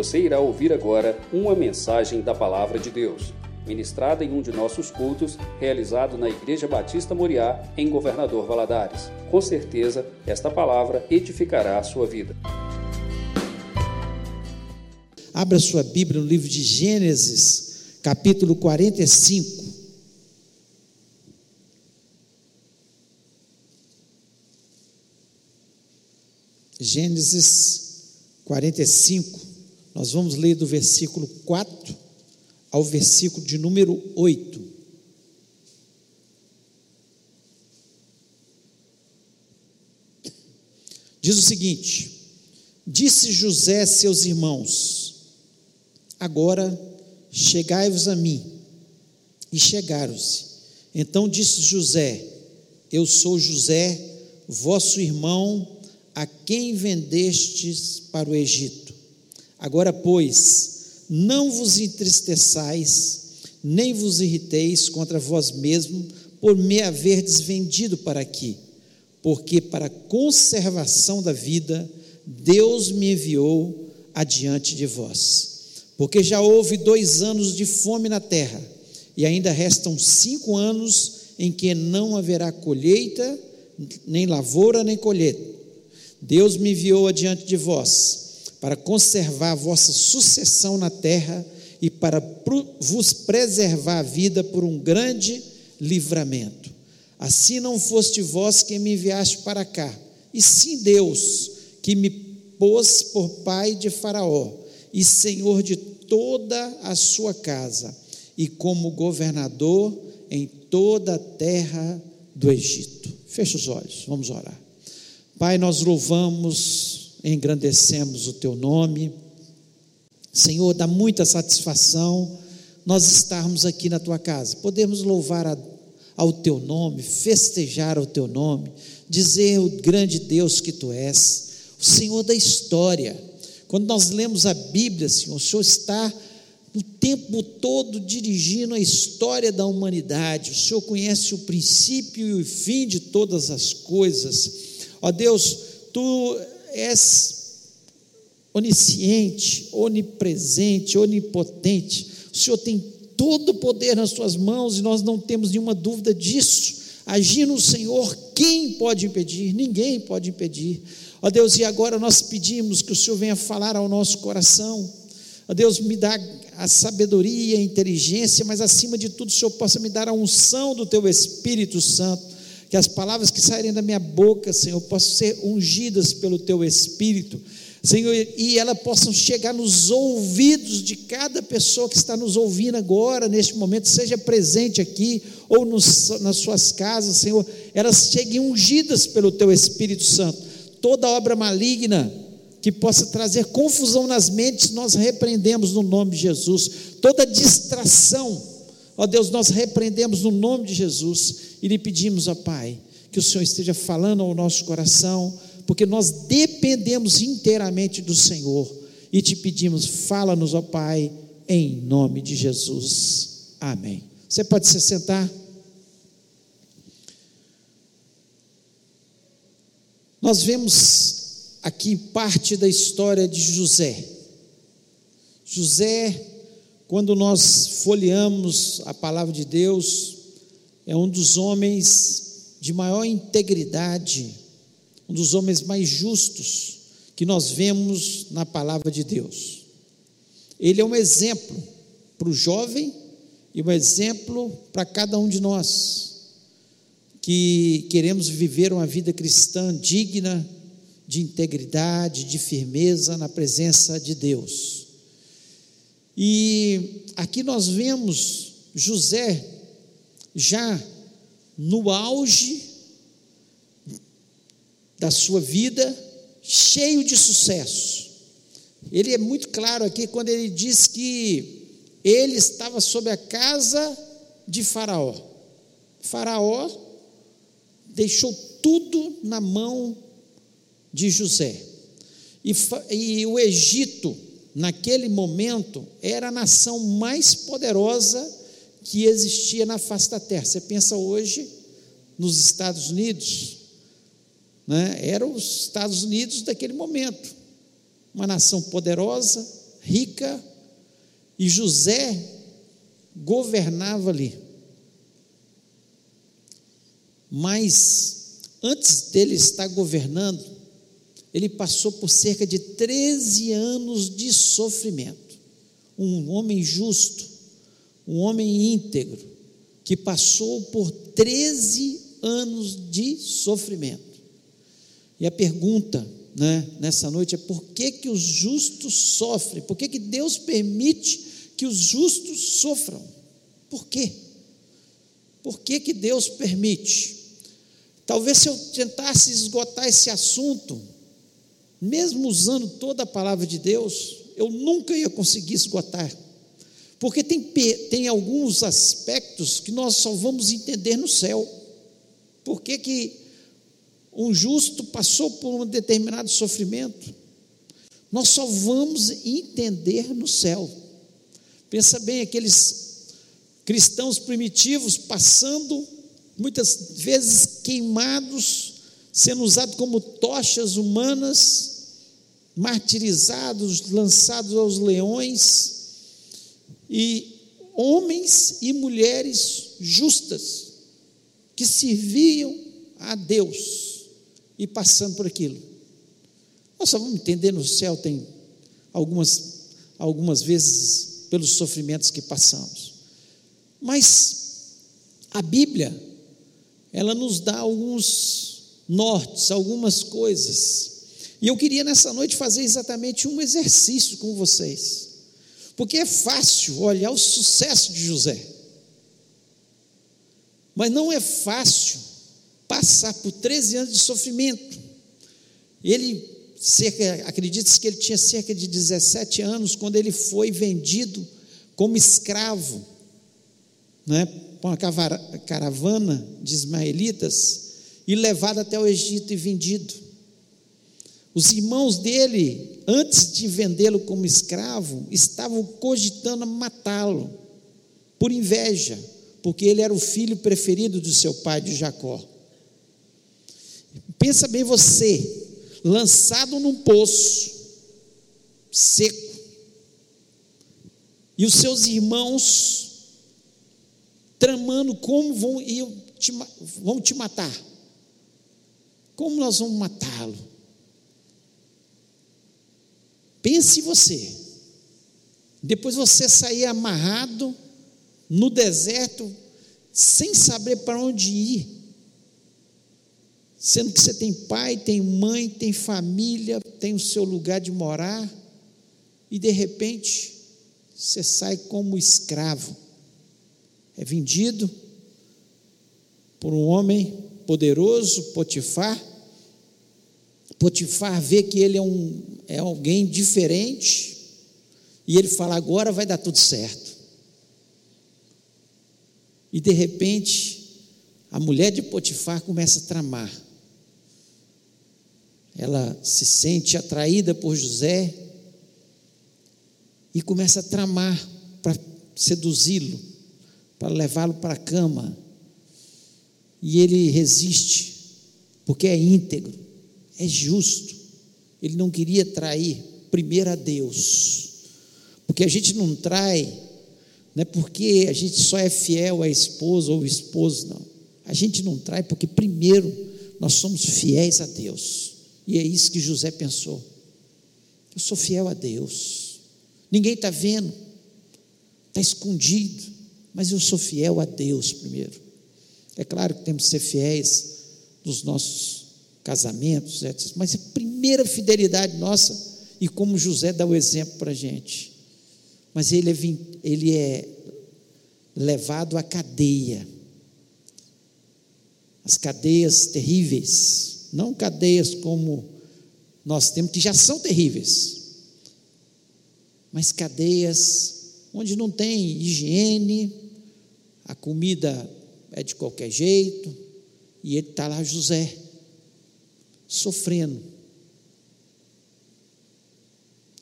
Você irá ouvir agora uma mensagem da Palavra de Deus, ministrada em um de nossos cultos, realizado na Igreja Batista Moriá, em Governador Valadares. Com certeza, esta palavra edificará a sua vida. Abra sua Bíblia no livro de Gênesis, capítulo 45. Gênesis 45, nós vamos ler do versículo 4 ao versículo de número 8. Diz o seguinte: Disse José a seus irmãos: Agora chegai-vos a mim. E chegaram-se. Então disse José: Eu sou José, vosso irmão a quem vendestes para o Egito. Agora, pois, não vos entristeçais, nem vos irriteis contra vós mesmo, por me haverdes vendido para aqui, porque para a conservação da vida, Deus me enviou adiante de vós. Porque já houve dois anos de fome na terra, e ainda restam cinco anos em que não haverá colheita, nem lavoura, nem colheita Deus me enviou adiante de vós para conservar a vossa sucessão na terra e para vos preservar a vida por um grande livramento. Assim não foste vós quem me enviaste para cá, e sim Deus, que me pôs por pai de Faraó e senhor de toda a sua casa, e como governador em toda a terra do Egito. Feche os olhos, vamos orar. Pai, nós louvamos, engrandecemos o teu nome. Senhor, dá muita satisfação nós estarmos aqui na tua casa, podemos louvar a, ao teu nome, festejar ao teu nome, dizer o grande Deus que tu és, o Senhor da história. Quando nós lemos a Bíblia, Senhor, o Senhor está o tempo todo dirigindo a história da humanidade, o Senhor conhece o princípio e o fim de todas as coisas. Ó Deus, tu és onisciente, onipresente, onipotente. O Senhor tem todo o poder nas tuas mãos e nós não temos nenhuma dúvida disso. Agir no Senhor, quem pode impedir? Ninguém pode impedir. Ó Deus, e agora nós pedimos que o Senhor venha falar ao nosso coração. Ó Deus, me dá a sabedoria, a inteligência, mas acima de tudo, o Senhor possa me dar a unção do teu Espírito Santo que as palavras que saírem da minha boca, Senhor, possam ser ungidas pelo Teu Espírito, Senhor, e elas possam chegar nos ouvidos de cada pessoa que está nos ouvindo agora, neste momento, seja presente aqui ou nos, nas suas casas, Senhor, elas cheguem ungidas pelo Teu Espírito Santo. Toda obra maligna que possa trazer confusão nas mentes, nós repreendemos no nome de Jesus. Toda distração, ó Deus, nós repreendemos no nome de Jesus e lhe pedimos, ó Pai, que o Senhor esteja falando ao nosso coração, porque nós dependemos inteiramente do Senhor e te pedimos, fala-nos, ó Pai, em nome de Jesus. Amém. Você pode se sentar? Nós vemos aqui parte da história de José. José, quando nós folheamos a palavra de Deus, é um dos homens de maior integridade, um dos homens mais justos que nós vemos na palavra de Deus. Ele é um exemplo para o jovem e um exemplo para cada um de nós que queremos viver uma vida cristã digna de integridade, de firmeza na presença de Deus. E aqui nós vemos José já no auge da sua vida, cheio de sucesso. Ele é muito claro aqui quando ele diz que ele estava sob a casa de Faraó. Faraó deixou tudo na mão de José. E, e, o Egito, naquele momento, era a nação mais poderosa que existia na face da terra. Você pensa hoje nos Estados Unidos, né? eram os Estados Unidos daquele momento, uma nação poderosa, rica e José governava ali. Mas antes dele estar governando, ele passou por cerca de 13 anos de sofrimento. Um homem justo, um homem íntegro, que passou por 13 anos de sofrimento. E a pergunta né, nessa noite é por que, que os justos sofrem? Por que, que Deus permite que os justos sofram? Por quê? Por que, que Deus permite? Talvez se eu tentasse esgotar esse assunto, mesmo usando toda a palavra de Deus, eu nunca ia conseguir esgotar. Porque tem, tem alguns aspectos que nós só vamos entender no céu. Por que, que um justo passou por um determinado sofrimento? Nós só vamos entender no céu. Pensa bem, aqueles cristãos primitivos passando, muitas vezes queimados, sendo usados como tochas humanas, martirizados, lançados aos leões, e homens e mulheres justas, que serviam a Deus e passando por aquilo. Nós só vamos entender no céu, tem algumas, algumas vezes, pelos sofrimentos que passamos. Mas a Bíblia, ela nos dá alguns nortes, algumas coisas. E eu queria nessa noite fazer exatamente um exercício com vocês. Porque é fácil olhar o sucesso de José. Mas não é fácil passar por 13 anos de sofrimento. Ele, acredita-se que ele tinha cerca de 17 anos quando ele foi vendido como escravo né, uma caravana de ismaelitas e levado até o Egito e vendido. Os irmãos dele, antes de vendê-lo como escravo, estavam cogitando matá-lo, por inveja, porque ele era o filho preferido do seu pai, de Jacó. Pensa bem você, lançado num poço seco, e os seus irmãos tramando como vão, vão te matar. Como nós vamos matá-lo? Pense você. Depois você sair amarrado no deserto, sem saber para onde ir. Sendo que você tem pai, tem mãe, tem família, tem o seu lugar de morar, e de repente você sai como escravo é vendido por um homem poderoso, Potifar. Potifar vê que ele é, um, é alguém diferente e ele fala: agora vai dar tudo certo. E de repente, a mulher de Potifar começa a tramar. Ela se sente atraída por José e começa a tramar para seduzi-lo para levá-lo para a cama. E ele resiste, porque é íntegro, é justo. Ele não queria trair primeiro a Deus. Porque a gente não trai, não é porque a gente só é fiel à esposa ou esposo, não. A gente não trai porque primeiro nós somos fiéis a Deus. E é isso que José pensou. Eu sou fiel a Deus. Ninguém está vendo, está escondido mas eu sou fiel a Deus primeiro. É claro que temos que ser fiéis nos nossos casamentos, etc. mas a primeira fidelidade nossa, e como José dá o exemplo para a gente, mas ele é, ele é levado à cadeia, as cadeias terríveis, não cadeias como nós temos, que já são terríveis, mas cadeias onde não tem higiene, a comida é de qualquer jeito, e ele está lá, José, sofrendo.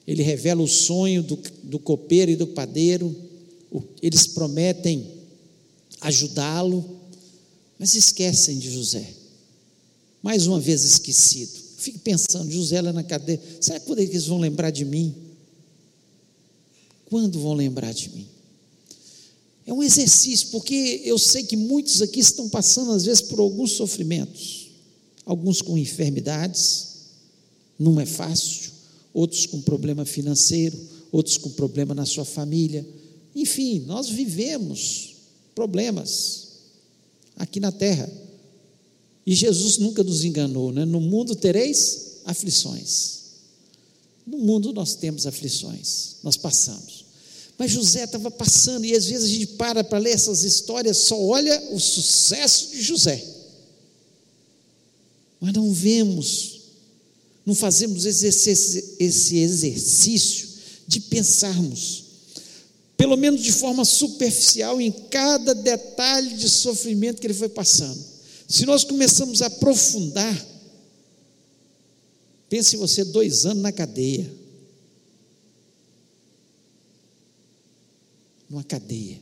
Ele revela o sonho do, do copeiro e do padeiro, eles prometem ajudá-lo, mas esquecem de José. Mais uma vez esquecido. Fique pensando, José lá na cadeia, será que eles vão lembrar de mim? Quando vão lembrar de mim? É um exercício, porque eu sei que muitos aqui estão passando, às vezes, por alguns sofrimentos, alguns com enfermidades, não é fácil, outros com problema financeiro, outros com problema na sua família. Enfim, nós vivemos problemas aqui na terra. E Jesus nunca nos enganou, né? No mundo tereis aflições. No mundo nós temos aflições, nós passamos. Mas José estava passando, e às vezes a gente para para ler essas histórias, só olha o sucesso de José. Mas não vemos, não fazemos esse exercício de pensarmos, pelo menos de forma superficial, em cada detalhe de sofrimento que ele foi passando. Se nós começamos a aprofundar, pense você dois anos na cadeia. numa cadeia.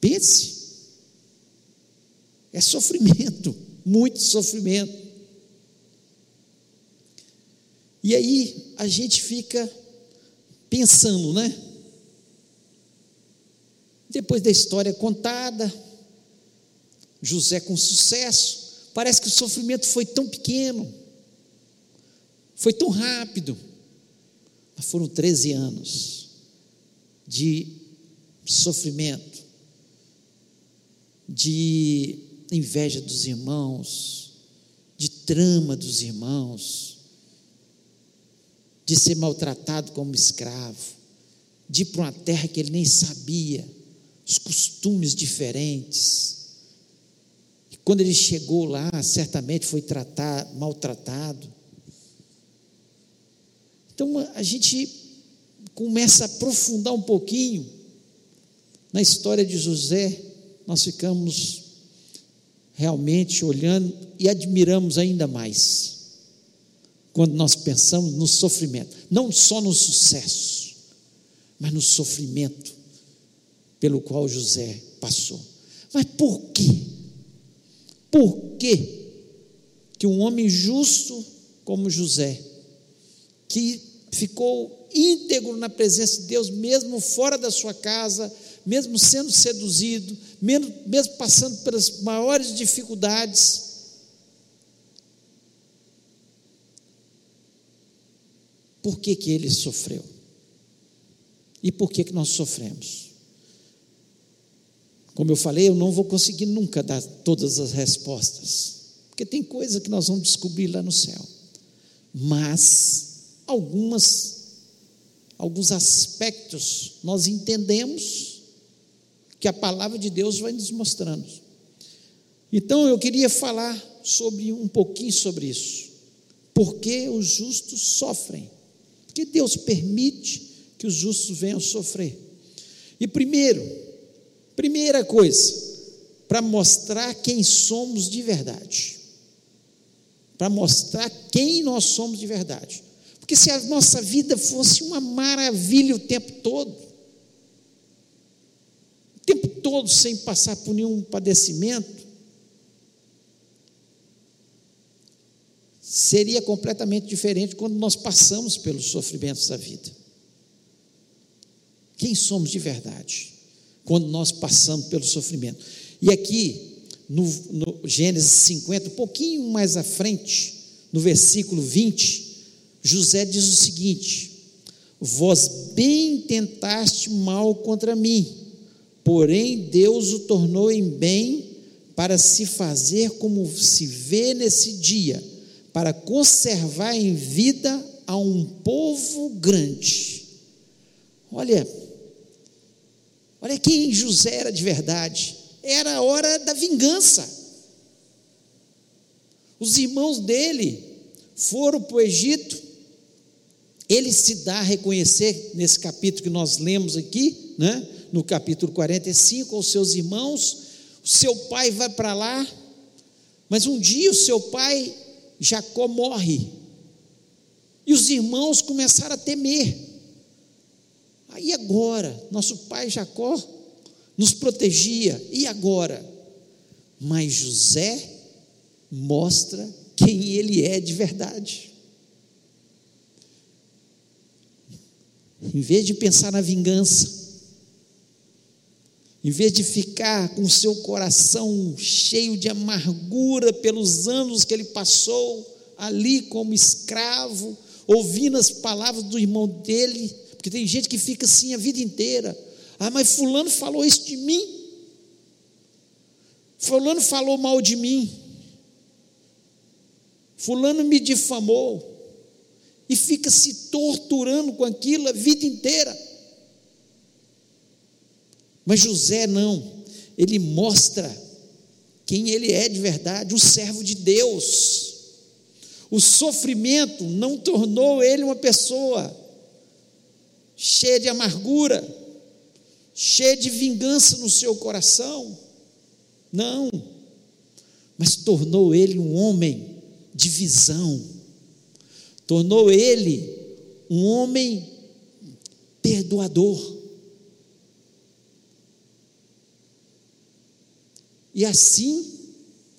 Pense. É sofrimento, muito sofrimento. E aí a gente fica pensando, né? Depois da história contada, José com sucesso, parece que o sofrimento foi tão pequeno, foi tão rápido. Foram 13 anos de sofrimento, de inveja dos irmãos, de trama dos irmãos, de ser maltratado como escravo, de ir para uma terra que ele nem sabia, os costumes diferentes. E quando ele chegou lá, certamente foi tratado, maltratado. Então a gente começa a aprofundar um pouquinho na história de José, nós ficamos realmente olhando e admiramos ainda mais quando nós pensamos no sofrimento, não só no sucesso, mas no sofrimento pelo qual José passou. Mas por quê? Por quê que um homem justo como José, que ficou íntegro na presença de Deus, mesmo fora da sua casa, mesmo sendo seduzido, mesmo, mesmo passando pelas maiores dificuldades. Por que, que ele sofreu? E por que, que nós sofremos? Como eu falei, eu não vou conseguir nunca dar todas as respostas, porque tem coisa que nós vamos descobrir lá no céu. Mas algumas alguns aspectos nós entendemos que a palavra de Deus vai nos mostrando. Então eu queria falar sobre um pouquinho sobre isso. Por que os justos sofrem? Porque Deus permite que os justos venham sofrer. E primeiro, primeira coisa, para mostrar quem somos de verdade. Para mostrar quem nós somos de verdade. Porque se a nossa vida fosse uma maravilha o tempo todo, todo sem passar por nenhum padecimento, seria completamente diferente quando nós passamos pelos sofrimentos da vida. Quem somos de verdade? Quando nós passamos pelo sofrimento. E aqui, no, no Gênesis 50, um pouquinho mais à frente, no versículo 20, José diz o seguinte: Vós bem tentaste mal contra mim, porém Deus o tornou em bem para se fazer como se vê nesse dia, para conservar em vida a um povo grande. Olha, olha quem José era de verdade. Era a hora da vingança. Os irmãos dele foram para o Egito ele se dá a reconhecer nesse capítulo que nós lemos aqui, né? No capítulo 45, aos seus irmãos. O seu pai vai para lá, mas um dia o seu pai, Jacó, morre. E os irmãos começaram a temer. Aí agora, nosso pai Jacó nos protegia, e agora? Mas José mostra quem ele é de verdade. Em vez de pensar na vingança, em vez de ficar com seu coração cheio de amargura pelos anos que ele passou ali como escravo, ouvindo as palavras do irmão dele, porque tem gente que fica assim a vida inteira. Ah, mas Fulano falou isso de mim. Fulano falou mal de mim. Fulano me difamou. E fica se torturando com aquilo a vida inteira. Mas José não, ele mostra quem ele é de verdade, o servo de Deus. O sofrimento não tornou ele uma pessoa cheia de amargura, cheia de vingança no seu coração. Não, mas tornou ele um homem de visão, tornou ele um homem perdoador. E assim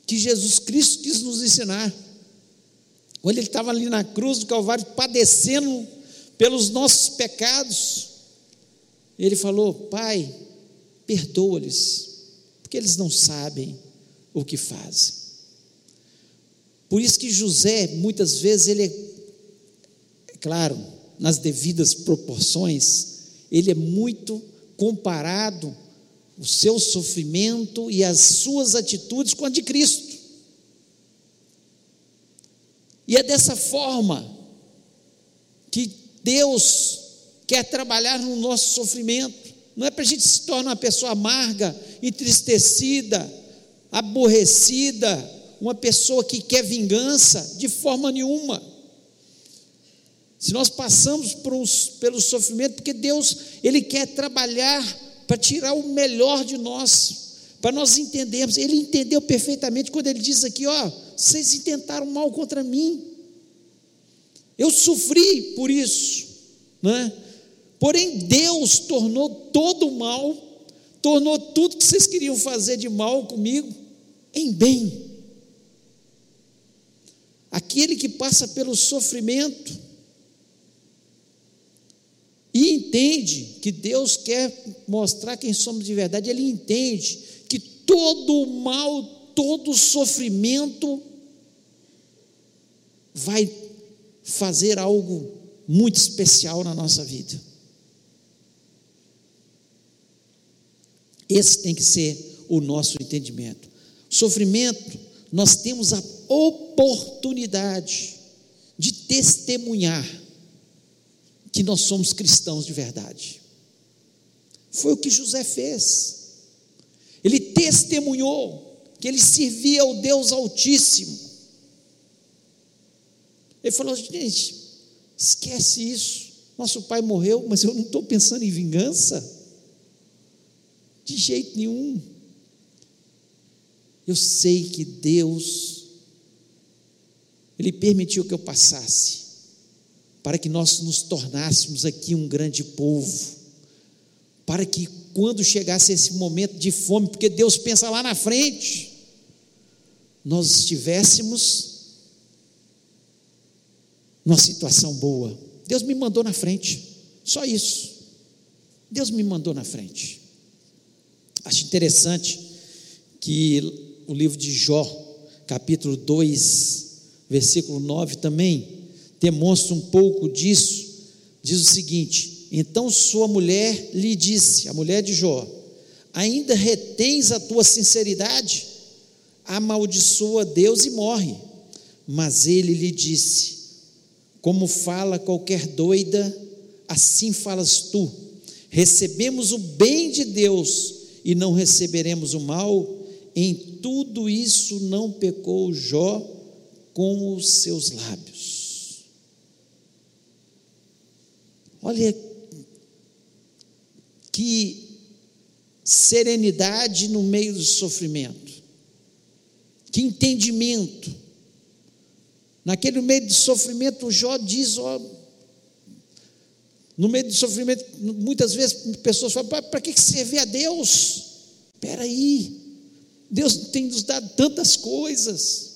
que Jesus Cristo quis nos ensinar. Quando ele estava ali na cruz do Calvário, padecendo pelos nossos pecados, ele falou: Pai, perdoa-lhes, porque eles não sabem o que fazem. Por isso que José, muitas vezes, ele é, é claro, nas devidas proporções, ele é muito comparado o seu sofrimento e as suas atitudes com a de Cristo. E é dessa forma que Deus quer trabalhar no nosso sofrimento. Não é para a gente se tornar uma pessoa amarga, entristecida, aborrecida, uma pessoa que quer vingança, de forma nenhuma. Se nós passamos por pelo sofrimento, porque Deus, Ele quer trabalhar para tirar o melhor de nós, para nós entendermos. Ele entendeu perfeitamente quando ele diz aqui: ó, vocês intentaram mal contra mim, eu sofri por isso, né? Porém, Deus tornou todo o mal, tornou tudo que vocês queriam fazer de mal comigo em bem. Aquele que passa pelo sofrimento, e entende que Deus quer mostrar quem somos de verdade, ele entende que todo o mal, todo o sofrimento vai fazer algo muito especial na nossa vida. Esse tem que ser o nosso entendimento. Sofrimento, nós temos a oportunidade de testemunhar que nós somos cristãos de verdade. Foi o que José fez. Ele testemunhou que ele servia ao Deus Altíssimo. Ele falou: gente, esquece isso. Nosso pai morreu, mas eu não estou pensando em vingança. De jeito nenhum. Eu sei que Deus, Ele permitiu que eu passasse para que nós nos tornássemos aqui um grande povo, para que quando chegasse esse momento de fome, porque Deus pensa lá na frente, nós estivéssemos numa situação boa. Deus me mandou na frente, só isso. Deus me mandou na frente. Acho interessante que o livro de Jó, capítulo 2, versículo 9 também, demonstra um pouco disso, diz o seguinte: Então sua mulher lhe disse, a mulher de Jó, ainda retens a tua sinceridade? Amaldiçoa Deus e morre. Mas ele lhe disse: Como fala qualquer doida, assim falas tu. Recebemos o bem de Deus e não receberemos o mal. Em tudo isso não pecou Jó com os seus lábios. Olha que serenidade no meio do sofrimento, que entendimento. Naquele meio de sofrimento, o Jó diz: ó, no meio do sofrimento, muitas vezes pessoas falam: para que servir a Deus? Espera aí, Deus tem nos dado tantas coisas,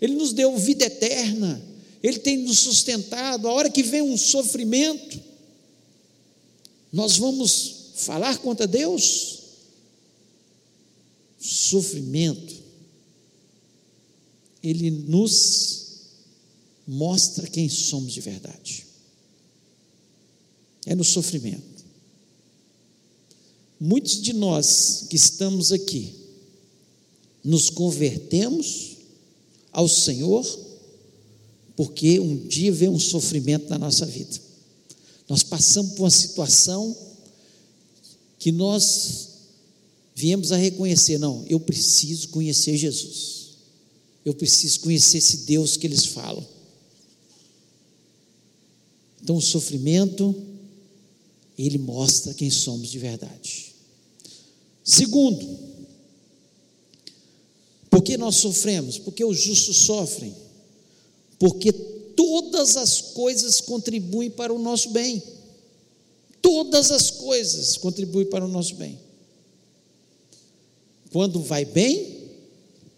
Ele nos deu vida eterna, Ele tem nos sustentado. A hora que vem um sofrimento, nós vamos falar contra Deus? Sofrimento, ele nos mostra quem somos de verdade. É no sofrimento. Muitos de nós que estamos aqui, nos convertemos ao Senhor, porque um dia veio um sofrimento na nossa vida. Nós passamos por uma situação que nós viemos a reconhecer: não, eu preciso conhecer Jesus, eu preciso conhecer esse Deus que eles falam. Então, o sofrimento, ele mostra quem somos de verdade. Segundo, por que nós sofremos? Porque os justos sofrem. Porque todas as coisas contribuem para o nosso bem. Todas as coisas contribuem para o nosso bem. Quando vai bem,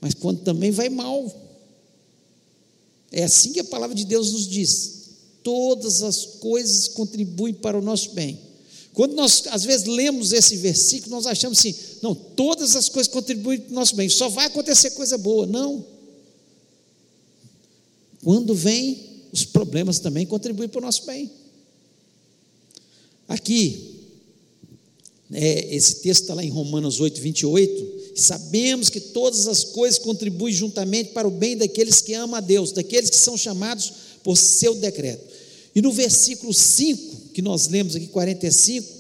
mas quando também vai mal. É assim que a palavra de Deus nos diz. Todas as coisas contribuem para o nosso bem. Quando nós, às vezes, lemos esse versículo, nós achamos assim: não, todas as coisas contribuem para o nosso bem, só vai acontecer coisa boa. Não. Quando vem, os problemas também contribuem para o nosso bem. Aqui, é, esse texto está lá em Romanos 8, 28. Sabemos que todas as coisas contribuem juntamente para o bem daqueles que amam a Deus, daqueles que são chamados por seu decreto. E no versículo 5, que nós lemos aqui, 45,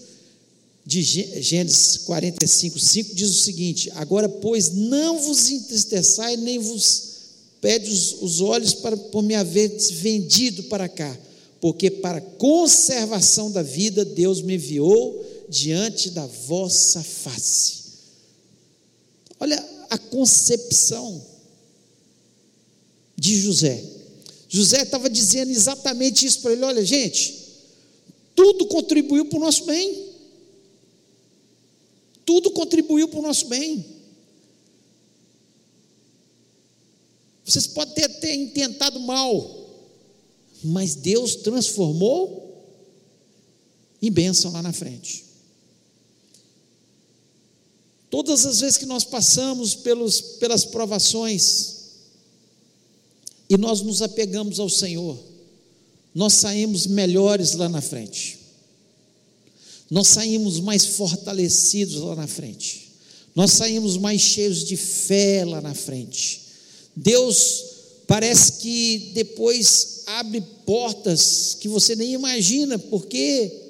de Gênesis 45, 5, diz o seguinte: Agora, pois, não vos entristeçai, nem vos pede os, os olhos para por me haver vendido para cá, porque para conservação da vida Deus me enviou diante da vossa face. Olha a concepção de José. José estava dizendo exatamente isso para ele: olha, gente, tudo contribuiu para o nosso bem. Tudo contribuiu para o nosso bem. Vocês podem ter, ter intentado mal, mas Deus transformou em bênção lá na frente. Todas as vezes que nós passamos pelos, pelas provações e nós nos apegamos ao Senhor, nós saímos melhores lá na frente, nós saímos mais fortalecidos lá na frente, nós saímos mais cheios de fé lá na frente, Deus parece que depois abre portas que você nem imagina, porque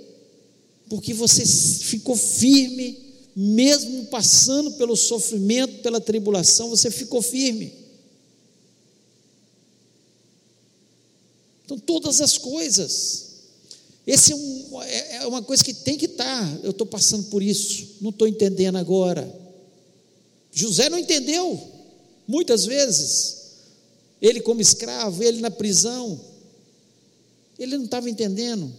porque você ficou firme, mesmo passando pelo sofrimento, pela tribulação, você ficou firme. Então, todas as coisas. Esse é, um, é, é uma coisa que tem que estar. Eu estou passando por isso, não estou entendendo agora. José não entendeu. Muitas vezes, ele como escravo, ele na prisão, ele não estava entendendo,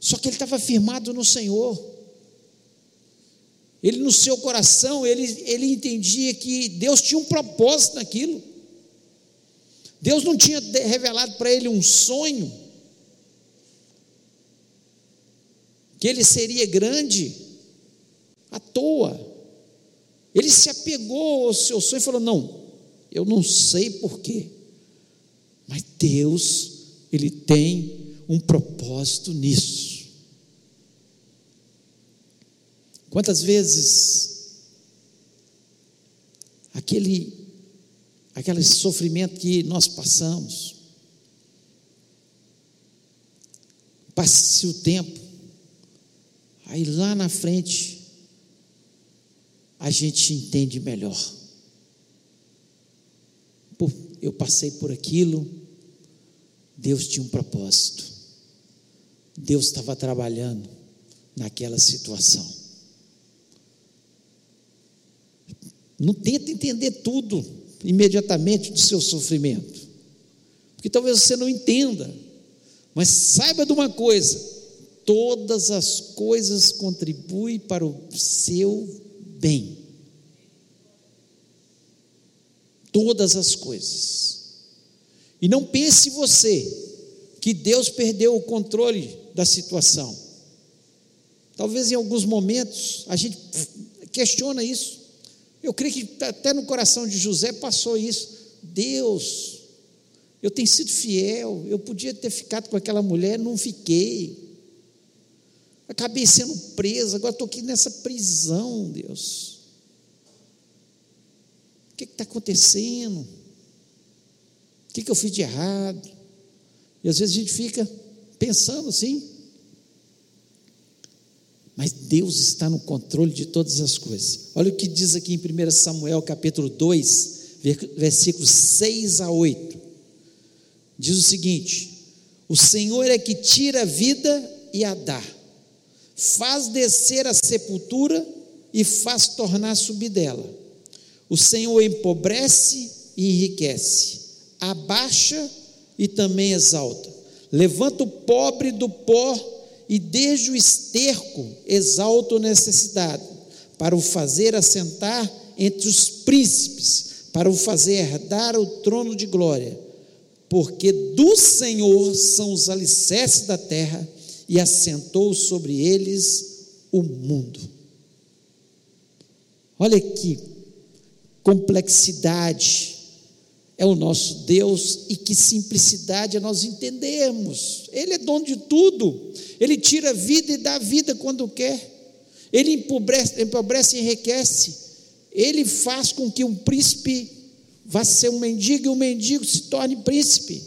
só que ele estava firmado no Senhor. Ele no seu coração, ele, ele entendia que Deus tinha um propósito naquilo. Deus não tinha revelado para ele um sonho, que ele seria grande à toa. Ele se apegou ao seu sonho e falou: Não, eu não sei porquê, mas Deus, Ele tem um propósito nisso. Quantas vezes aquele, aquele sofrimento que nós passamos, passe o tempo, aí lá na frente a gente entende melhor eu passei por aquilo, Deus tinha um propósito. Deus estava trabalhando naquela situação. Não tenta entender tudo imediatamente do seu sofrimento, porque talvez você não entenda, mas saiba de uma coisa: todas as coisas contribuem para o seu bem todas as coisas. E não pense você que Deus perdeu o controle da situação. Talvez em alguns momentos a gente questiona isso. Eu creio que até no coração de José passou isso. Deus, eu tenho sido fiel, eu podia ter ficado com aquela mulher, não fiquei. Acabei sendo preso, agora estou aqui nessa prisão, Deus. Que está acontecendo? O que, que eu fiz de errado? E às vezes a gente fica pensando assim. Mas Deus está no controle de todas as coisas. Olha o que diz aqui em 1 Samuel capítulo 2, versículos 6 a 8. Diz o seguinte: O Senhor é que tira a vida e a dá, faz descer a sepultura e faz tornar subir dela. O Senhor empobrece e enriquece, abaixa e também exalta. Levanta o pobre do pó e desde o esterco exalta o necessidade, para o fazer assentar entre os príncipes, para o fazer herdar o trono de glória, porque do Senhor são os alicerces da terra e assentou sobre eles o mundo. Olha que complexidade é o nosso Deus e que simplicidade é nós entendemos. Ele é dono de tudo. Ele tira a vida e dá a vida quando quer. Ele empobrece, empobrece e enriquece. Ele faz com que um príncipe vá ser um mendigo e um mendigo se torne príncipe.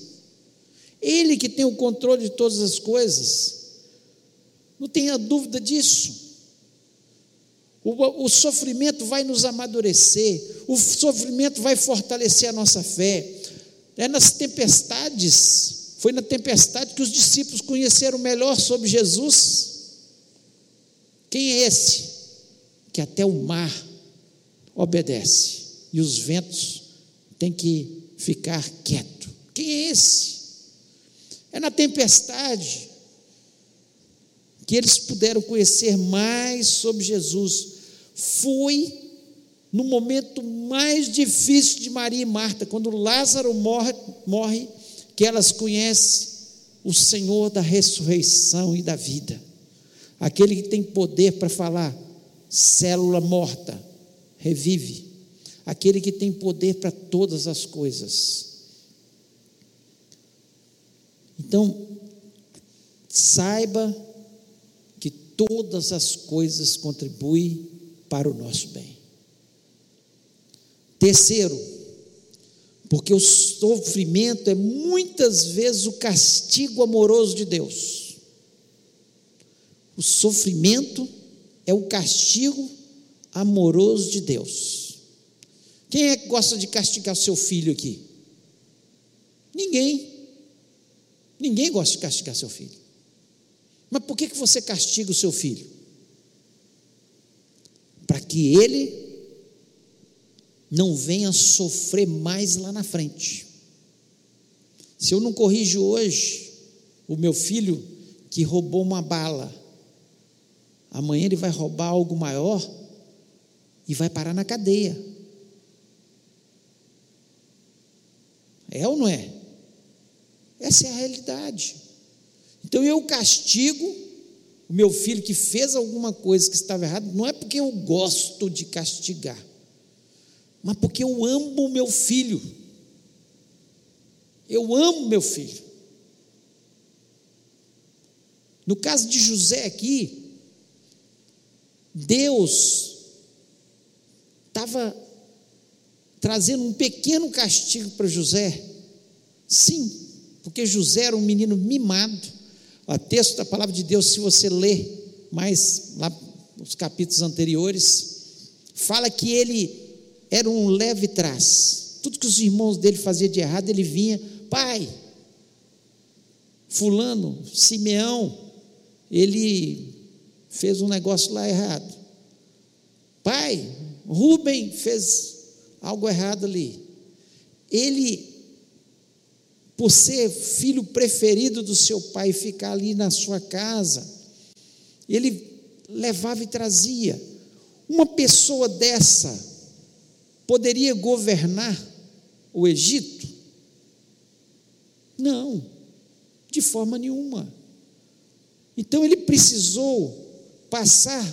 Ele que tem o controle de todas as coisas. Não tenha dúvida disso. O, o, sofrimento vai nos amadurecer, o sofrimento vai fortalecer a nossa fé. É nas tempestades, foi na tempestade que os discípulos conheceram melhor sobre Jesus. Quem é esse? Que até o mar obedece e os ventos têm que ficar quieto. Quem é esse? É na tempestade que eles puderam conhecer mais sobre Jesus. Foi no momento mais difícil de Maria e Marta, quando Lázaro morre, morre que elas conhecem o Senhor da ressurreição e da vida. Aquele que tem poder para falar, célula morta, revive. Aquele que tem poder para todas as coisas. Então, saiba todas as coisas contribuem para o nosso bem. Terceiro, porque o sofrimento é muitas vezes o castigo amoroso de Deus. O sofrimento é o castigo amoroso de Deus. Quem é que gosta de castigar seu filho aqui? Ninguém. Ninguém gosta de castigar seu filho. Mas por que, que você castiga o seu filho? Para que ele não venha sofrer mais lá na frente. Se eu não corrijo hoje o meu filho que roubou uma bala, amanhã ele vai roubar algo maior e vai parar na cadeia. É ou não é? Essa é a realidade. Então eu castigo o meu filho que fez alguma coisa que estava errada, não é porque eu gosto de castigar, mas porque eu amo o meu filho. Eu amo meu filho. No caso de José aqui, Deus estava trazendo um pequeno castigo para José. Sim, porque José era um menino mimado o texto da palavra de Deus, se você ler mais lá nos capítulos anteriores, fala que ele era um leve trás. Tudo que os irmãos dele faziam de errado, ele vinha, pai, fulano, Simeão, ele fez um negócio lá errado. Pai, Rubem fez algo errado ali. Ele por ser filho preferido do seu pai ficar ali na sua casa, ele levava e trazia. Uma pessoa dessa poderia governar o Egito? Não, de forma nenhuma. Então ele precisou passar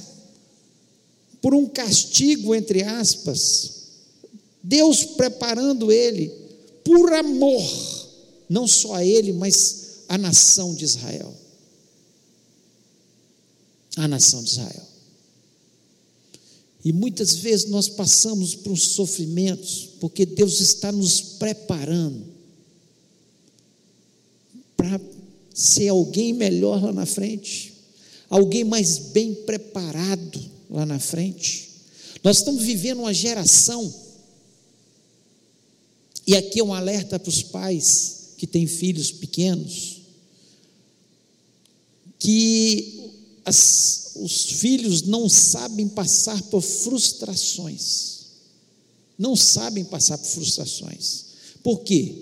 por um castigo, entre aspas, Deus preparando ele por amor, não só a ele, mas a nação de Israel. A nação de Israel. E muitas vezes nós passamos por sofrimentos, porque Deus está nos preparando para ser alguém melhor lá na frente, alguém mais bem preparado lá na frente. Nós estamos vivendo uma geração, e aqui é um alerta para os pais que têm filhos pequenos, que as, os filhos não sabem passar por frustrações. Não sabem passar por frustrações. Por quê?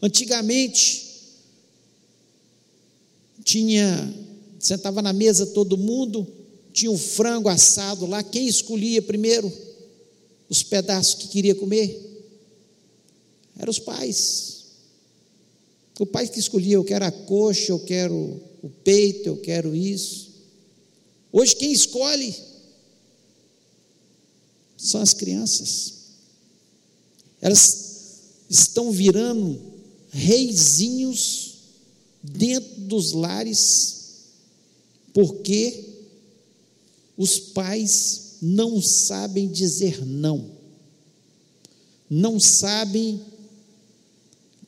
Antigamente, tinha, sentava na mesa todo mundo, tinha um frango assado lá, quem escolhia primeiro os pedaços que queria comer? Eram os pais. O pai que escolhia, eu quero a coxa, eu quero o peito, eu quero isso. Hoje quem escolhe são as crianças. Elas estão virando reizinhos dentro dos lares, porque os pais não sabem dizer não, não sabem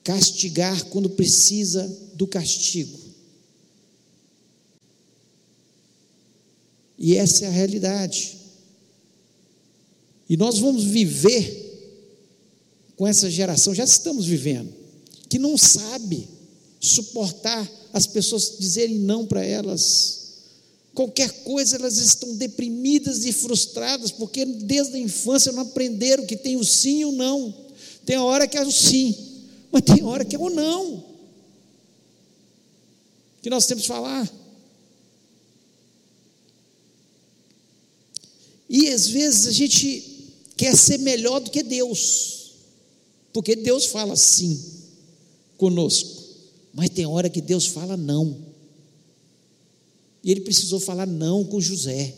castigar quando precisa do castigo. E essa é a realidade. E nós vamos viver com essa geração, já estamos vivendo, que não sabe suportar as pessoas dizerem não para elas. Qualquer coisa elas estão deprimidas e frustradas, porque desde a infância não aprenderam que tem o sim e o não. Tem a hora que é o sim, mas tem hora que é o não. Que nós temos que falar. E às vezes a gente quer ser melhor do que Deus, porque Deus fala sim conosco, mas tem hora que Deus fala não. E ele precisou falar não com José.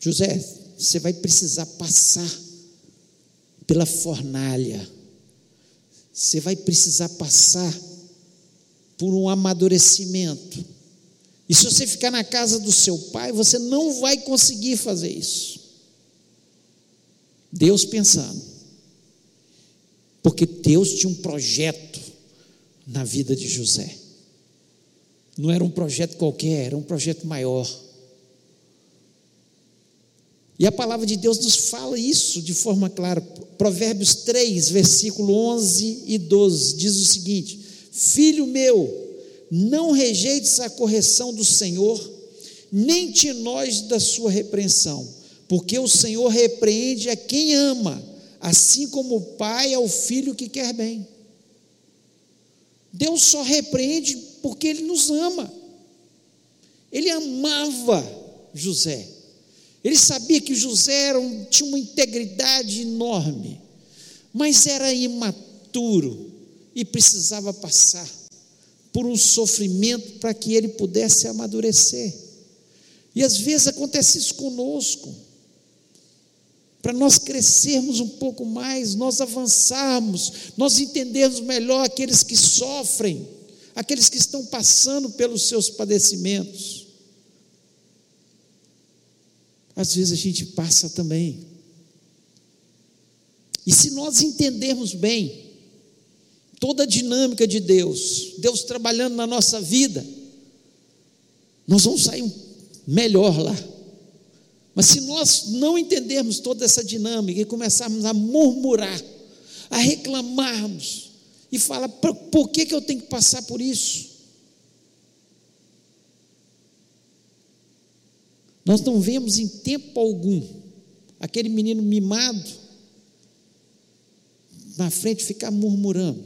José, você vai precisar passar pela fornalha, você vai precisar passar por um amadurecimento e se você ficar na casa do seu pai, você não vai conseguir fazer isso. Deus pensando. Porque Deus tinha um projeto na vida de José. Não era um projeto qualquer, era um projeto maior. E a palavra de Deus nos fala isso de forma clara. Provérbios 3, versículo 11 e 12 diz o seguinte: Filho meu, não rejeites a correção do Senhor, nem te nós da sua repreensão, porque o Senhor repreende a quem ama, assim como o pai ao filho que quer bem. Deus só repreende porque Ele nos ama. Ele amava José. Ele sabia que José um, tinha uma integridade enorme, mas era imaturo e precisava passar por um sofrimento para que ele pudesse amadurecer. E às vezes acontece isso conosco. Para nós crescermos um pouco mais, nós avançarmos, nós entendermos melhor aqueles que sofrem, aqueles que estão passando pelos seus padecimentos. Às vezes a gente passa também. E se nós entendermos bem, toda a dinâmica de Deus, Deus trabalhando na nossa vida, nós vamos sair melhor lá. Mas se nós não entendermos toda essa dinâmica e começarmos a murmurar, a reclamarmos e falar: por que, que eu tenho que passar por isso? Nós não vemos em tempo algum aquele menino mimado na frente ficar murmurando.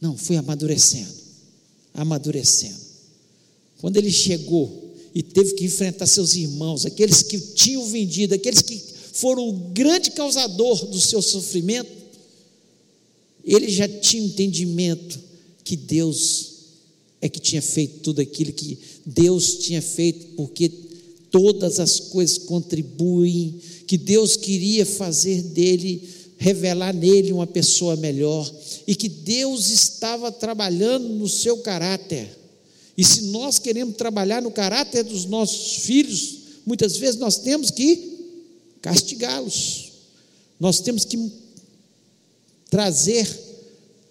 Não, foi amadurecendo, amadurecendo. Quando ele chegou e teve que enfrentar seus irmãos, aqueles que tinham vendido, aqueles que foram o grande causador do seu sofrimento, ele já tinha entendimento que Deus é que tinha feito tudo aquilo que Deus tinha feito, porque todas as coisas contribuem, que Deus queria fazer dele, revelar nele uma pessoa melhor, e que Deus estava trabalhando no seu caráter. E se nós queremos trabalhar no caráter dos nossos filhos, muitas vezes nós temos que castigá-los, nós temos que trazer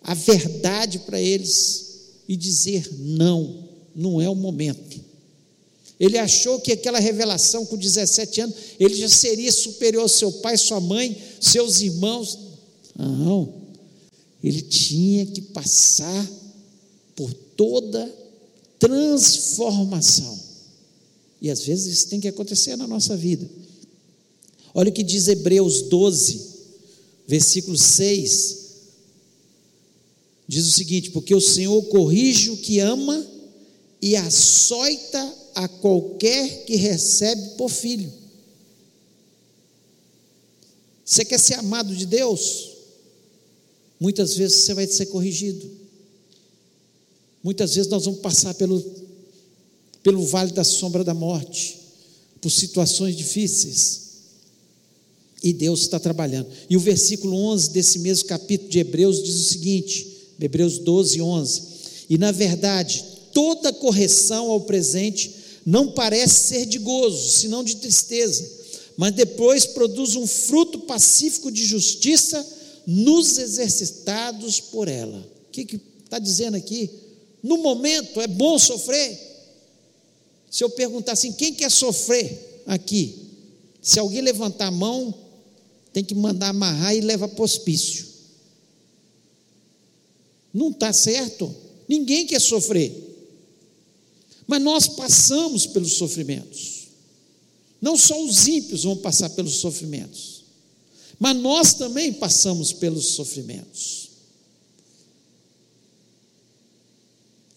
a verdade para eles e dizer: não, não é o momento. Ele achou que aquela revelação com 17 anos, ele já seria superior ao seu pai, sua mãe, seus irmãos. Não, ele tinha que passar por toda transformação. E às vezes isso tem que acontecer na nossa vida. Olha o que diz Hebreus 12, versículo 6. Diz o seguinte: Porque o Senhor corrige o que ama e açoita a qualquer que recebe por filho. Você quer ser amado de Deus? Muitas vezes você vai ser corrigido. Muitas vezes nós vamos passar pelo, pelo vale da sombra da morte, por situações difíceis. E Deus está trabalhando. E o versículo 11 desse mesmo capítulo de Hebreus diz o seguinte: Hebreus 12, 11. E na verdade, toda correção ao presente não parece ser de gozo, senão de tristeza, mas depois produz um fruto pacífico de justiça nos exercitados por ela. O que está dizendo aqui? No momento é bom sofrer. Se eu perguntar assim, quem quer sofrer aqui? Se alguém levantar a mão, tem que mandar amarrar e levar para hospício. Não está certo. Ninguém quer sofrer. Mas nós passamos pelos sofrimentos. Não só os ímpios vão passar pelos sofrimentos, mas nós também passamos pelos sofrimentos.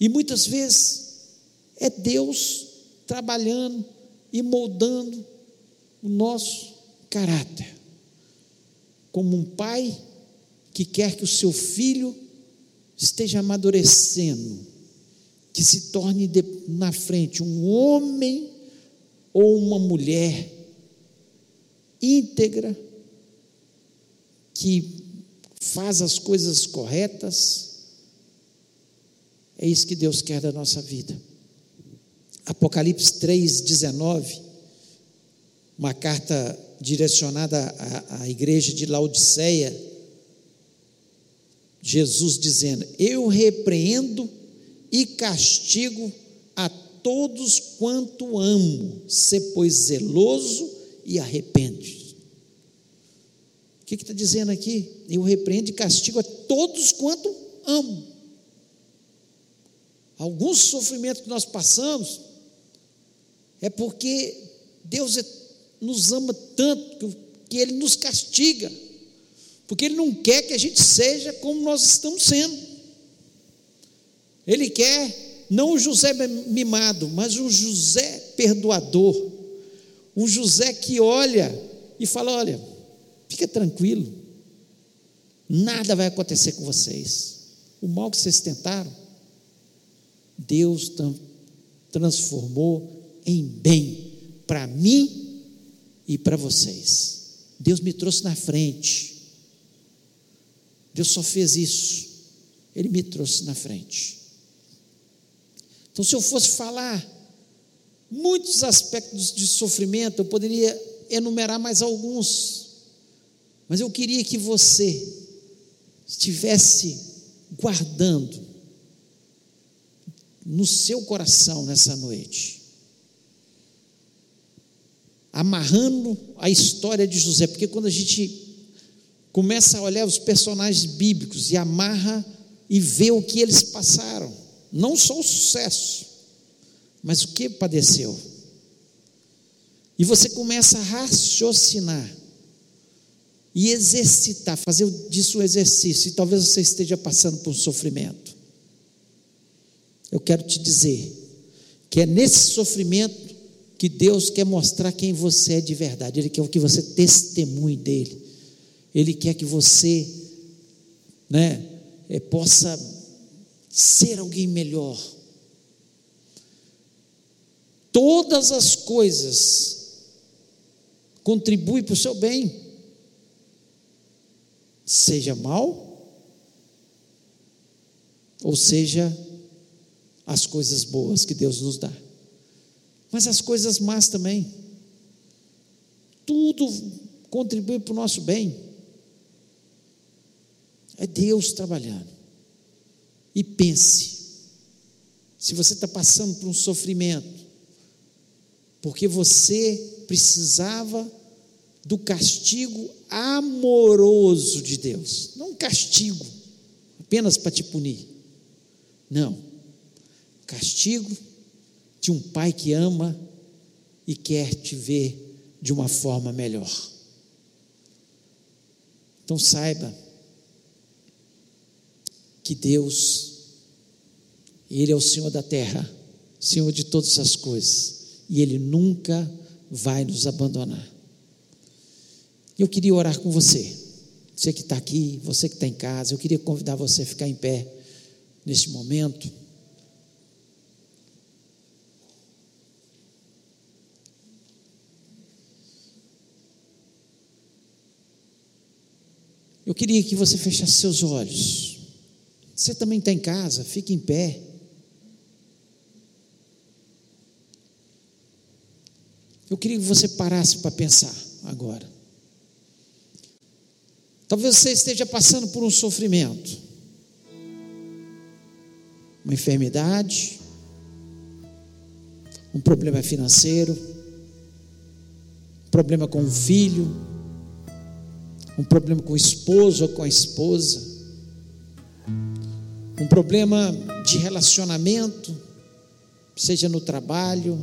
E muitas vezes é Deus trabalhando e moldando o nosso caráter. Como um pai que quer que o seu filho esteja amadurecendo, que se torne de, na frente um homem ou uma mulher íntegra, que faz as coisas corretas. É isso que Deus quer da nossa vida. Apocalipse 3,19, uma carta direcionada à, à igreja de Laodiceia, Jesus dizendo: Eu repreendo e castigo a todos quanto amo, se pois zeloso e arrepende. O que está dizendo aqui? Eu repreendo e castigo a todos quanto amo. Alguns sofrimentos que nós passamos é porque Deus é, nos ama tanto que Ele nos castiga porque Ele não quer que a gente seja como nós estamos sendo. Ele quer não um José mimado, mas um José perdoador, um José que olha e fala: olha, fica tranquilo, nada vai acontecer com vocês. O mal que vocês tentaram, Deus transformou em bem para mim e para vocês. Deus me trouxe na frente. Deus só fez isso. Ele me trouxe na frente. Então, se eu fosse falar muitos aspectos de sofrimento, eu poderia enumerar mais alguns. Mas eu queria que você estivesse guardando no seu coração nessa noite, amarrando a história de José, porque quando a gente começa a olhar os personagens bíblicos e amarra e vê o que eles passaram, não só o sucesso, mas o que padeceu. E você começa a raciocinar e exercitar, fazer disso um exercício, e talvez você esteja passando por um sofrimento. Eu quero te dizer que é nesse sofrimento que Deus quer mostrar quem você é de verdade, Ele quer que você testemunhe dele. Ele quer que você né, é, possa ser alguém melhor. todas as coisas contribuem para o seu bem, seja mal, ou seja, as coisas boas que Deus nos dá, mas as coisas más também, tudo contribui para o nosso bem, é Deus trabalhando, e pense, se você está passando por um sofrimento, porque você precisava do castigo amoroso de Deus, não um castigo apenas para te punir. Não. Castigo de um pai que ama e quer te ver de uma forma melhor. Então saiba que Deus, Ele é o Senhor da terra, Senhor de todas as coisas, e Ele nunca vai nos abandonar. Eu queria orar com você, você que está aqui, você que está em casa, eu queria convidar você a ficar em pé neste momento. Eu queria que você fechasse seus olhos. Você também está em casa, fique em pé. Eu queria que você parasse para pensar agora. Talvez você esteja passando por um sofrimento. Uma enfermidade, um problema financeiro, um problema com o filho, um problema com o esposo ou com a esposa, um problema de relacionamento, seja no trabalho,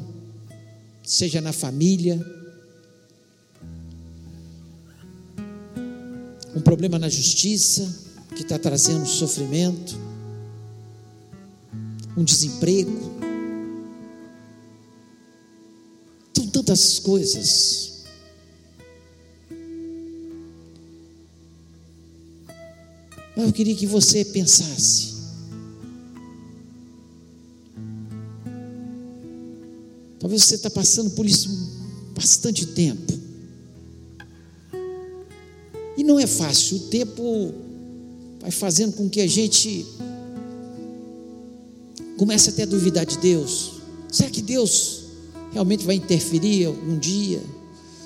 seja na família, um problema na justiça que está trazendo sofrimento um desemprego. São tantas coisas. Mas eu queria que você pensasse. Talvez você está passando por isso bastante tempo. E não é fácil. O tempo vai fazendo com que a gente começa até a duvidar de Deus. Será que Deus realmente vai interferir algum dia?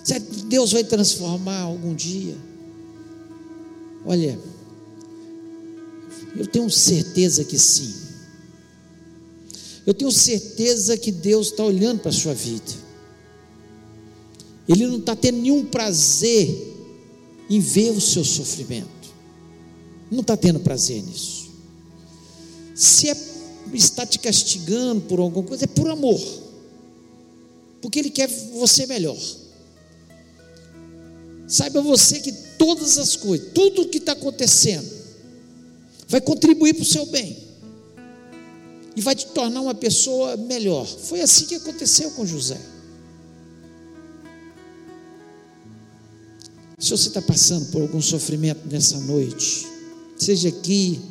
Será que Deus vai transformar algum dia? Olha, eu tenho certeza que sim. Eu tenho certeza que Deus está olhando para a sua vida. Ele não está tendo nenhum prazer em ver o seu sofrimento. Não está tendo prazer nisso. Se é está te castigando por alguma coisa, é por amor, porque Ele quer você melhor. Saiba você que todas as coisas, tudo o que está acontecendo, vai contribuir para o seu bem e vai te tornar uma pessoa melhor. Foi assim que aconteceu com José. Se você está passando por algum sofrimento nessa noite, seja aqui,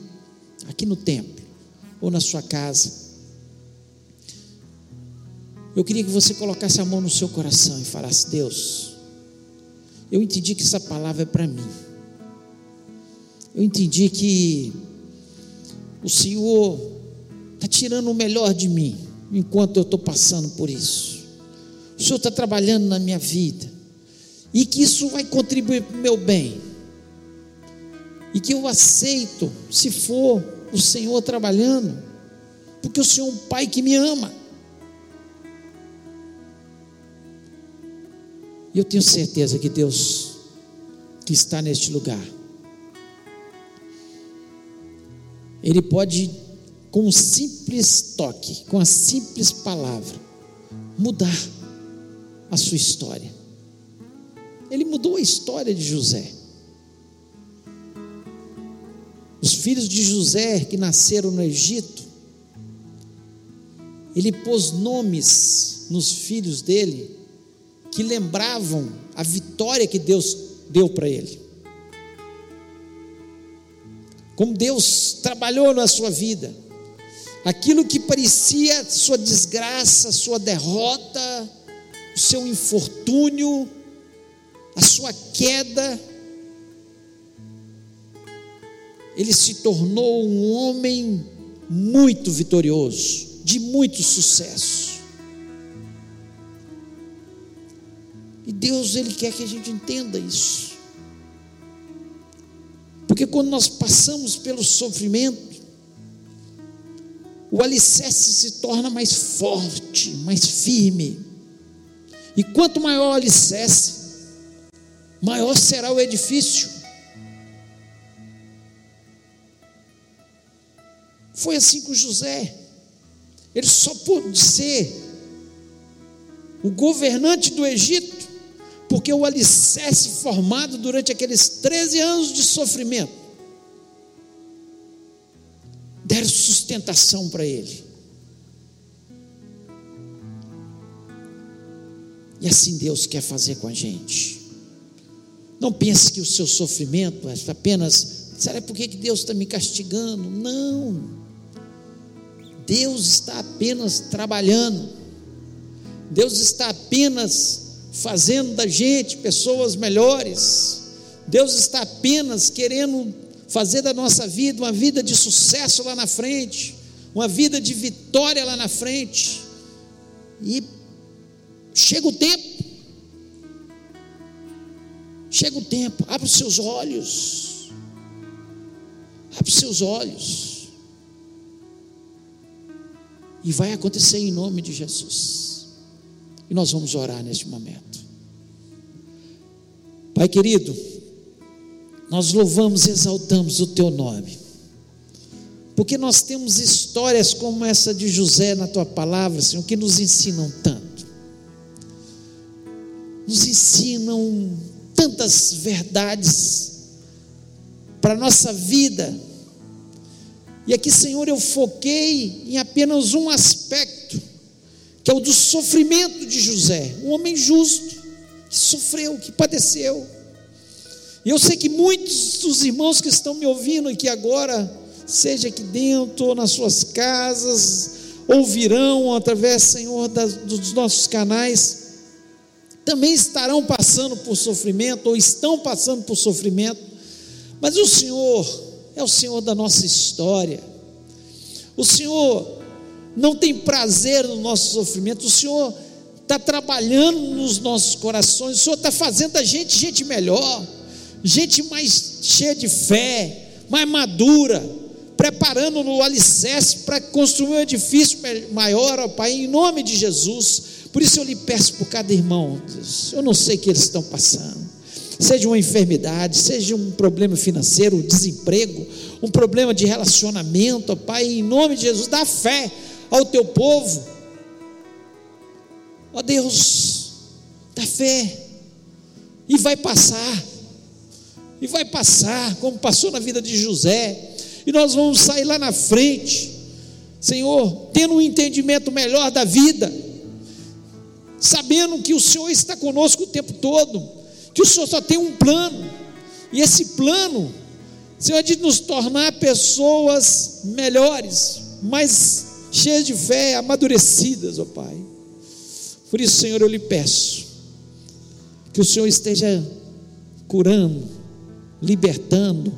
aqui no templo, ou na sua casa. Eu queria que você colocasse a mão no seu coração e falasse: Deus, eu entendi que essa palavra é para mim. Eu entendi que o Senhor está tirando o melhor de mim enquanto eu estou passando por isso. O Senhor está trabalhando na minha vida e que isso vai contribuir para o meu bem. E que eu aceito, se for o Senhor trabalhando, porque o Senhor é um Pai que me ama. E eu tenho certeza que Deus, que está neste lugar, Ele pode, com um simples toque, com a simples palavra, mudar a sua história. Ele mudou a história de José. Os filhos de José que nasceram no Egito, ele pôs nomes nos filhos dele que lembravam a vitória que Deus deu para ele. Como Deus trabalhou na sua vida, aquilo que parecia sua desgraça, sua derrota, o seu infortúnio, a sua queda, ele se tornou um homem muito vitorioso, de muito sucesso. E Deus, Ele quer que a gente entenda isso. Porque quando nós passamos pelo sofrimento, o alicerce se torna mais forte, mais firme. E quanto maior o alicerce, maior será o edifício. Foi assim com José. Ele só pôde ser o governante do Egito, porque o alicerce formado durante aqueles 13 anos de sofrimento deram sustentação para ele. E assim Deus quer fazer com a gente. Não pense que o seu sofrimento é apenas, será por que Deus está me castigando? Não. Deus está apenas trabalhando, Deus está apenas fazendo da gente pessoas melhores, Deus está apenas querendo fazer da nossa vida uma vida de sucesso lá na frente, uma vida de vitória lá na frente, e chega o tempo, chega o tempo, abre os seus olhos, abre os seus olhos, e vai acontecer em nome de Jesus. E nós vamos orar neste momento. Pai querido, nós louvamos e exaltamos o teu nome. Porque nós temos histórias como essa de José na tua palavra, Senhor, que nos ensinam tanto. Nos ensinam tantas verdades para a nossa vida e aqui, Senhor, eu foquei em apenas um aspecto, que é o do sofrimento de José, um homem justo, que sofreu, que padeceu. E eu sei que muitos dos irmãos que estão me ouvindo aqui agora, seja aqui dentro ou nas suas casas, ouvirão através, Senhor, das, dos nossos canais, também estarão passando por sofrimento ou estão passando por sofrimento, mas o Senhor é o Senhor da nossa história. O Senhor não tem prazer no nosso sofrimento, o Senhor está trabalhando nos nossos corações, o Senhor está fazendo a gente gente melhor, gente mais cheia de fé, mais madura, preparando no alicerce para construir um edifício maior, ó Pai, em nome de Jesus. Por isso eu lhe peço por cada irmão, eu não sei o que eles estão passando seja uma enfermidade, seja um problema financeiro, desemprego, um problema de relacionamento, ó Pai, em nome de Jesus, dá fé ao teu povo. Ó Deus, dá fé, e vai passar, e vai passar, como passou na vida de José, e nós vamos sair lá na frente, Senhor, tendo um entendimento melhor da vida, sabendo que o Senhor está conosco o tempo todo. Que o Senhor só tem um plano, e esse plano, Senhor, é de nos tornar pessoas melhores, mais cheias de fé, amadurecidas, ó Pai. Por isso, Senhor, eu lhe peço que o Senhor esteja curando, libertando,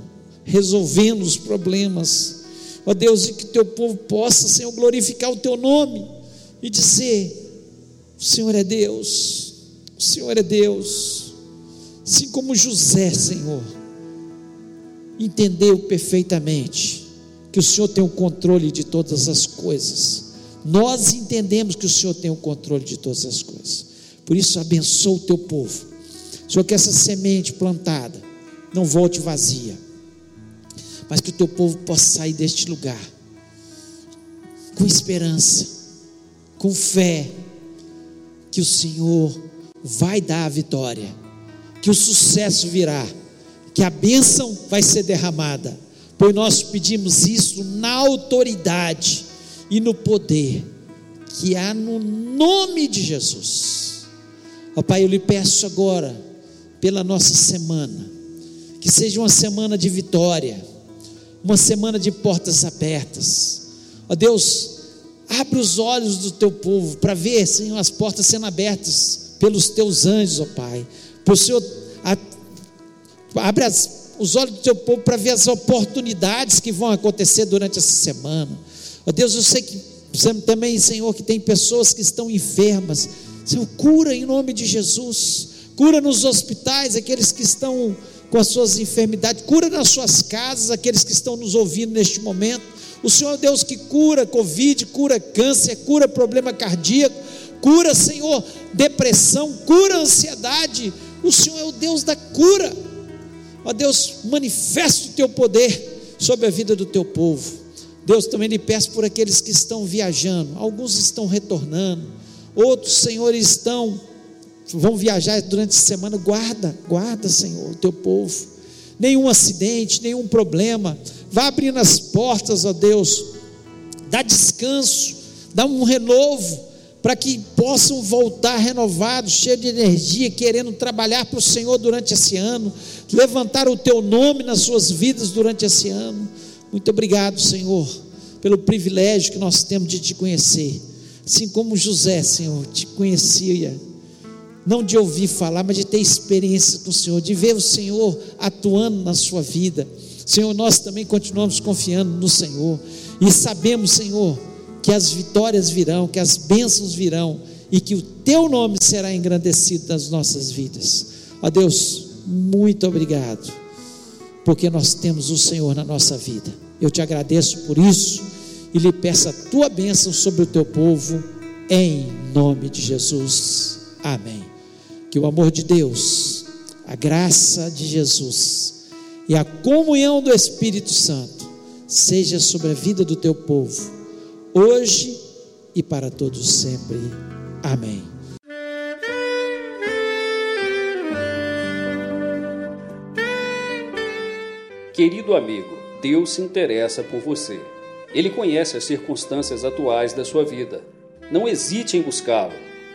resolvendo os problemas, ó Deus, e que teu povo possa, Senhor, glorificar o teu nome e dizer: o Senhor é Deus, o Senhor é Deus. Assim como José, Senhor, entendeu perfeitamente que o Senhor tem o controle de todas as coisas. Nós entendemos que o Senhor tem o controle de todas as coisas. Por isso, abençoa o teu povo. Senhor, que essa semente plantada não volte vazia, mas que o teu povo possa sair deste lugar com esperança, com fé, que o Senhor vai dar a vitória que o sucesso virá, que a bênção vai ser derramada, pois nós pedimos isso na autoridade e no poder que há no nome de Jesus. Ó Pai, eu lhe peço agora, pela nossa semana, que seja uma semana de vitória, uma semana de portas abertas, Ó Deus, abre os olhos do teu povo para ver, Senhor, as portas sendo abertas pelos teus anjos, ó Pai. O Senhor, a, abre as, os olhos do teu povo para ver as oportunidades que vão acontecer durante essa semana. Ó Deus, eu sei que também, Senhor, que tem pessoas que estão enfermas. Senhor, cura em nome de Jesus. Cura nos hospitais aqueles que estão com as suas enfermidades. Cura nas suas casas aqueles que estão nos ouvindo neste momento. O Senhor é Deus que cura Covid, cura câncer, cura problema cardíaco, cura, Senhor, depressão, cura ansiedade. O Senhor é o Deus da cura. Ó Deus, manifesta o teu poder sobre a vida do teu povo. Deus, também lhe peço por aqueles que estão viajando, alguns estão retornando, outros, Senhor, estão, vão viajar durante a semana, guarda, guarda, Senhor, o teu povo, nenhum acidente, nenhum problema, vá abrindo as portas, ó Deus, dá descanso, dá um renovo, para que possam voltar renovados, cheios de energia, querendo trabalhar para o Senhor durante esse ano, levantar o teu nome nas suas vidas durante esse ano. Muito obrigado, Senhor, pelo privilégio que nós temos de te conhecer. Assim como José, Senhor, te conhecia, não de ouvir falar, mas de ter experiência com o Senhor, de ver o Senhor atuando na sua vida. Senhor, nós também continuamos confiando no Senhor e sabemos, Senhor, que as vitórias virão, que as bênçãos virão e que o teu nome será engrandecido nas nossas vidas. Ó Deus, muito obrigado porque nós temos o Senhor na nossa vida. Eu te agradeço por isso e lhe peço a tua bênção sobre o teu povo, em nome de Jesus. Amém. Que o amor de Deus, a graça de Jesus e a comunhão do Espírito Santo seja sobre a vida do teu povo, hoje e para todos sempre. Amém. Querido amigo, Deus se interessa por você. Ele conhece as circunstâncias atuais da sua vida. Não hesite em buscá-lo.